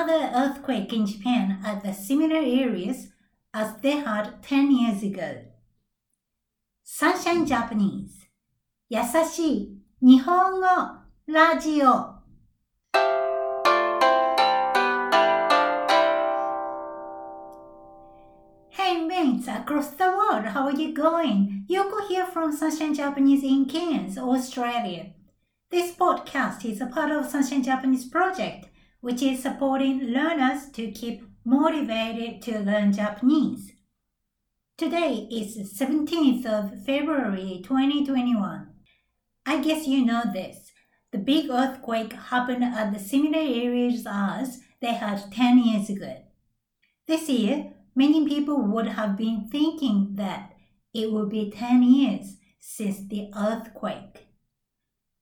another earthquake in Japan at the similar areas as they had 10 years ago. Sunshine Japanese 優しい日本語ラジオ Hey mates across the world, how are you going? Yoko here from Sunshine Japanese in Cairns, Australia. This podcast is a part of Sunshine Japanese project, which is supporting learners to keep motivated to learn Japanese. Today is 17th of February 2021. I guess you know this. The big earthquake happened at the similar areas as they had 10 years ago. This year, many people would have been thinking that it would be 10 years since the earthquake.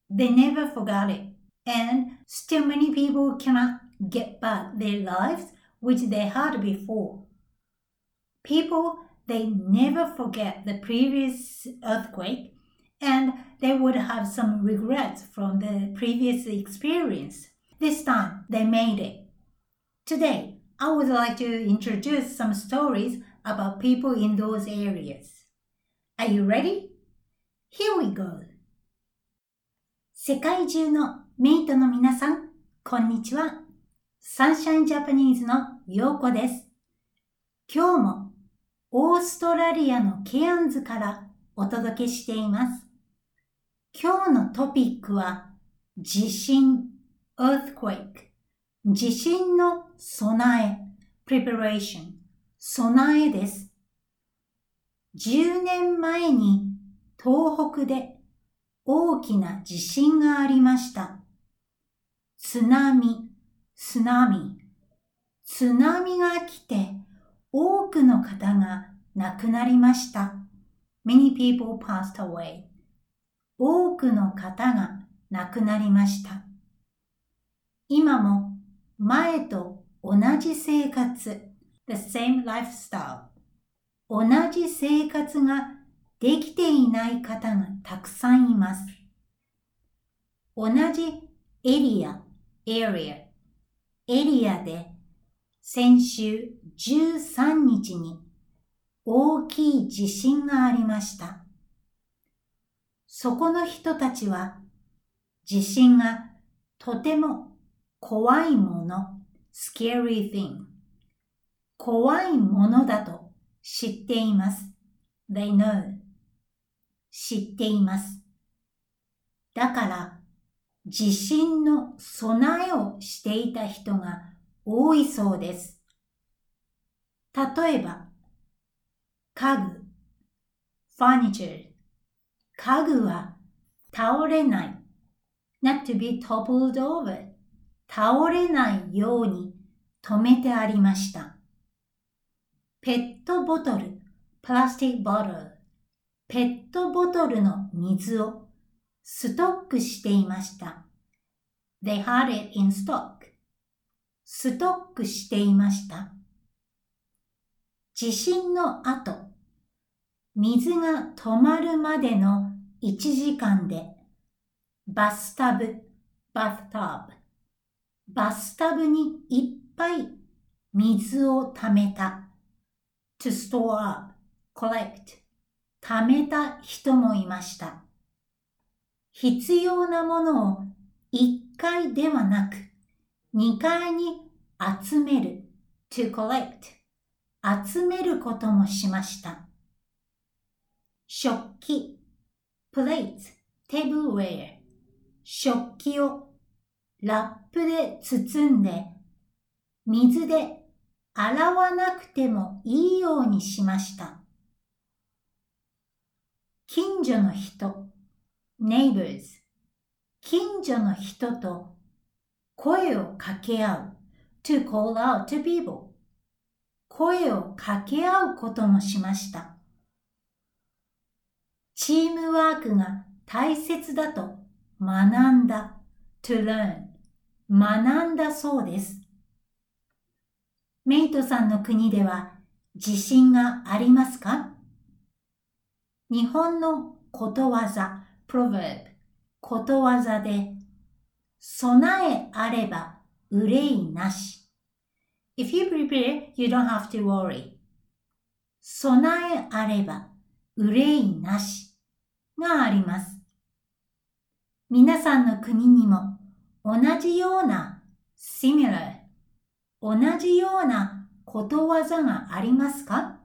They never forgot it, and still many people cannot get back their lives which they had before. People, they never forget the previous earthquake and they would have some regrets from the previous experience. This time, they made it. Today, I would like to introduce some stories about people in those areas. Are you ready? Here we go. 世界中の メイトの皆さん、こんにちは。サンシャインジャパニーズのヨーコです。今日もオーストラリアのケアンズからお届けしています。今日のトピックは地震 earthquake 地震の備え preparation 備えです。10年前に東北で大きな地震がありました。津波、津波。津波が来て多くの方が亡くなりました。Many people passed away. 多くの方が亡くなりました。今も前と同じ生活 the same lifestyle 同じ生活ができていない方がたくさんいます。同じエリア、area、エリアで先週13日に大きい地震がありました。そこの人たちは地震がとても怖いもの、scary thing 怖いものだと知っています。They know 知っています。だから、地震の備えをしていた人が多いそうです。例えば、家具、furniture。家具は倒れない。not to be toppled over。倒れないように止めてありました。ペットボトル、プラスティックボトル。ペットボトルの水をストックしていました。They had it in stock. ストックしていました。地震の後、水が止まるまでの1時間でバスタブ、バスタブ、バスタブにいっぱい水を溜めた。to store up, collect 貯めた人もいました。必要なものを1階ではなく2階に集める。To collect 集めることもしました。食器。plates, tableware 食器を。ラップで包んで。水で。洗わなくてもいいようにしました。近所の人。Neighbors. 近所の人と声を掛け合う。to call out to people. 声を掛け合うこともしました。チームワークが大切だと学んだ。to learn. 学んだそうです。メイトさんの国では自信がありますか？日本のことわざ、proverb、ことわざで、備えあれば憂いなし If you prepare, you don't have to worry. 備えあれば憂いなしがあります。皆さんの国にも同じような similar 同じようなことわざがありますか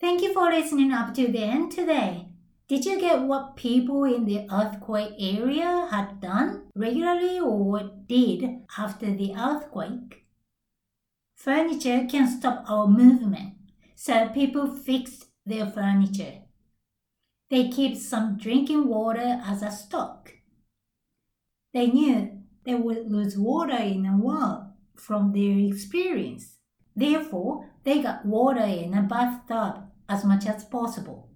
Thank you for listening up to the end today. Did you get what people in the earthquake area had done regularly or did after the earthquake? Furniture can stop our movement, so people fixed their furniture. They keep some drinking water as a stock. They knew they would lose water in a while from their experience. Therefore, they got water in a bathtub as much as possible.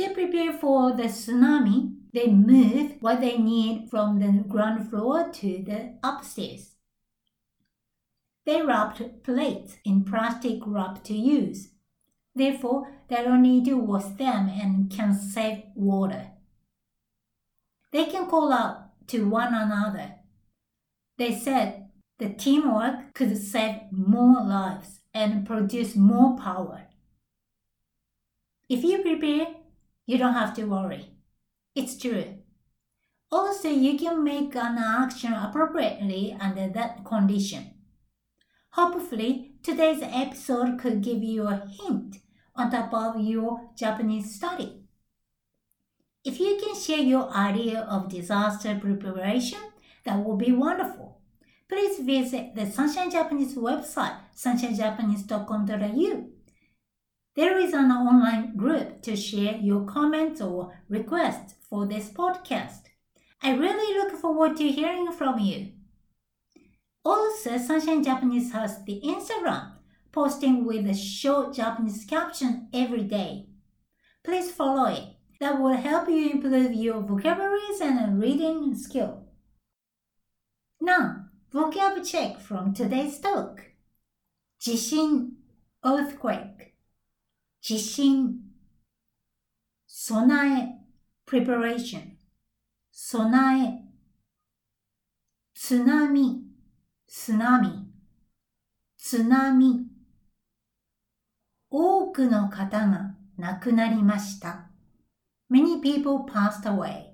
To prepare for the tsunami, they move what they need from the ground floor to the upstairs. They wrapped plates in plastic wrap to use. Therefore, they don't need to wash them and can save water. They can call out to one another. They said the teamwork could save more lives and produce more power. If you prepare, you don't have to worry. It's true. Also, you can make an action appropriately under that condition. Hopefully, today's episode could give you a hint on top of your Japanese study. If you can share your idea of disaster preparation, that would be wonderful. Please visit the Sunshine Japanese website, sunshinejapanese.com.au. There is an online group to share your comments or requests for this podcast. I really look forward to hearing from you. Also, Sunshine Japanese has the Instagram, posting with a short Japanese caption every day. Please follow it that will help you improve your vocabularies and reading skill. Now, vocab check from today's talk. 地震 earthquake 地震備え preparation 備え津波津波津波多くの方が亡くなりました。Many people passed away.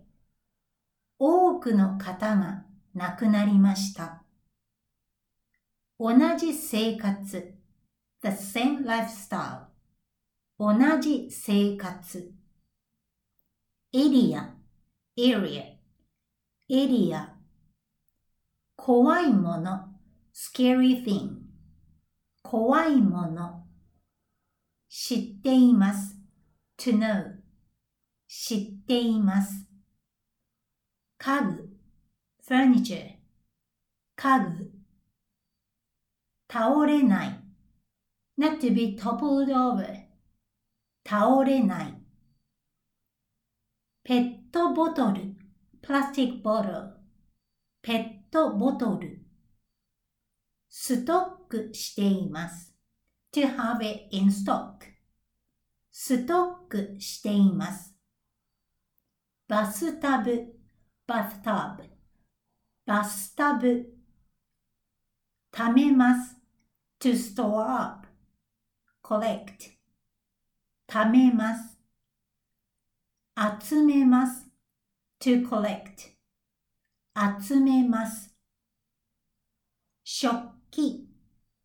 多くの方が亡くなりました。同じ生活 the same lifestyle 同じ生活エリア area エリア怖いもの scary thing 怖いもの知っています to know 知っています。家具 furniture 家具倒れない not to be toppled over 倒れない。ペットボトル。plastic bottle ペットボトル。ストックしています。To have it in stock ストックしています。バスタブ、バスタブ、バスタブ、貯めます、to store up, collect, 貯めます、集めます、to collect, 集めます、食器、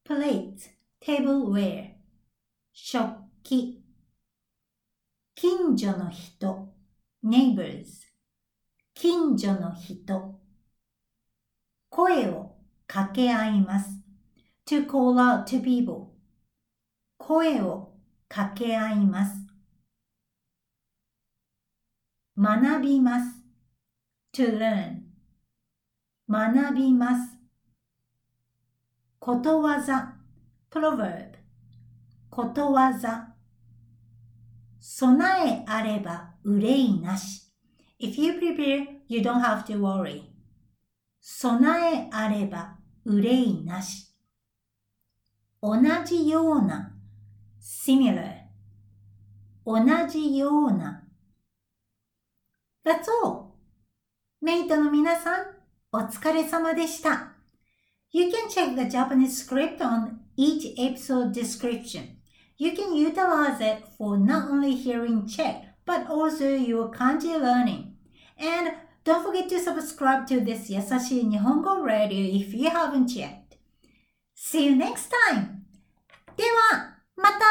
plate, tableware, 食器、近所の人、neighbors 近所の人声を掛け合います to call out to people 声を掛け合います。学びます。to learn 学びます。ことわざ。proverb ことわざ。備えあれば憂いなし。If you prepare, you don't have to worry. 備えあれば憂いなし。同じような similar 同じような That's all! メイトの皆さん、お疲れ様でした。You can check the Japanese script on each episode description. You can utilize it for not only hearing check, but also your kanji learning. And don't forget to subscribe to this Yasashi Nihongo Radio if you haven't yet. See you next time! また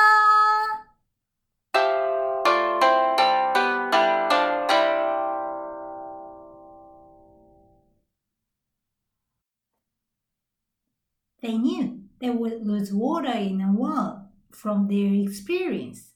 They knew they would lose water in a while from their experience.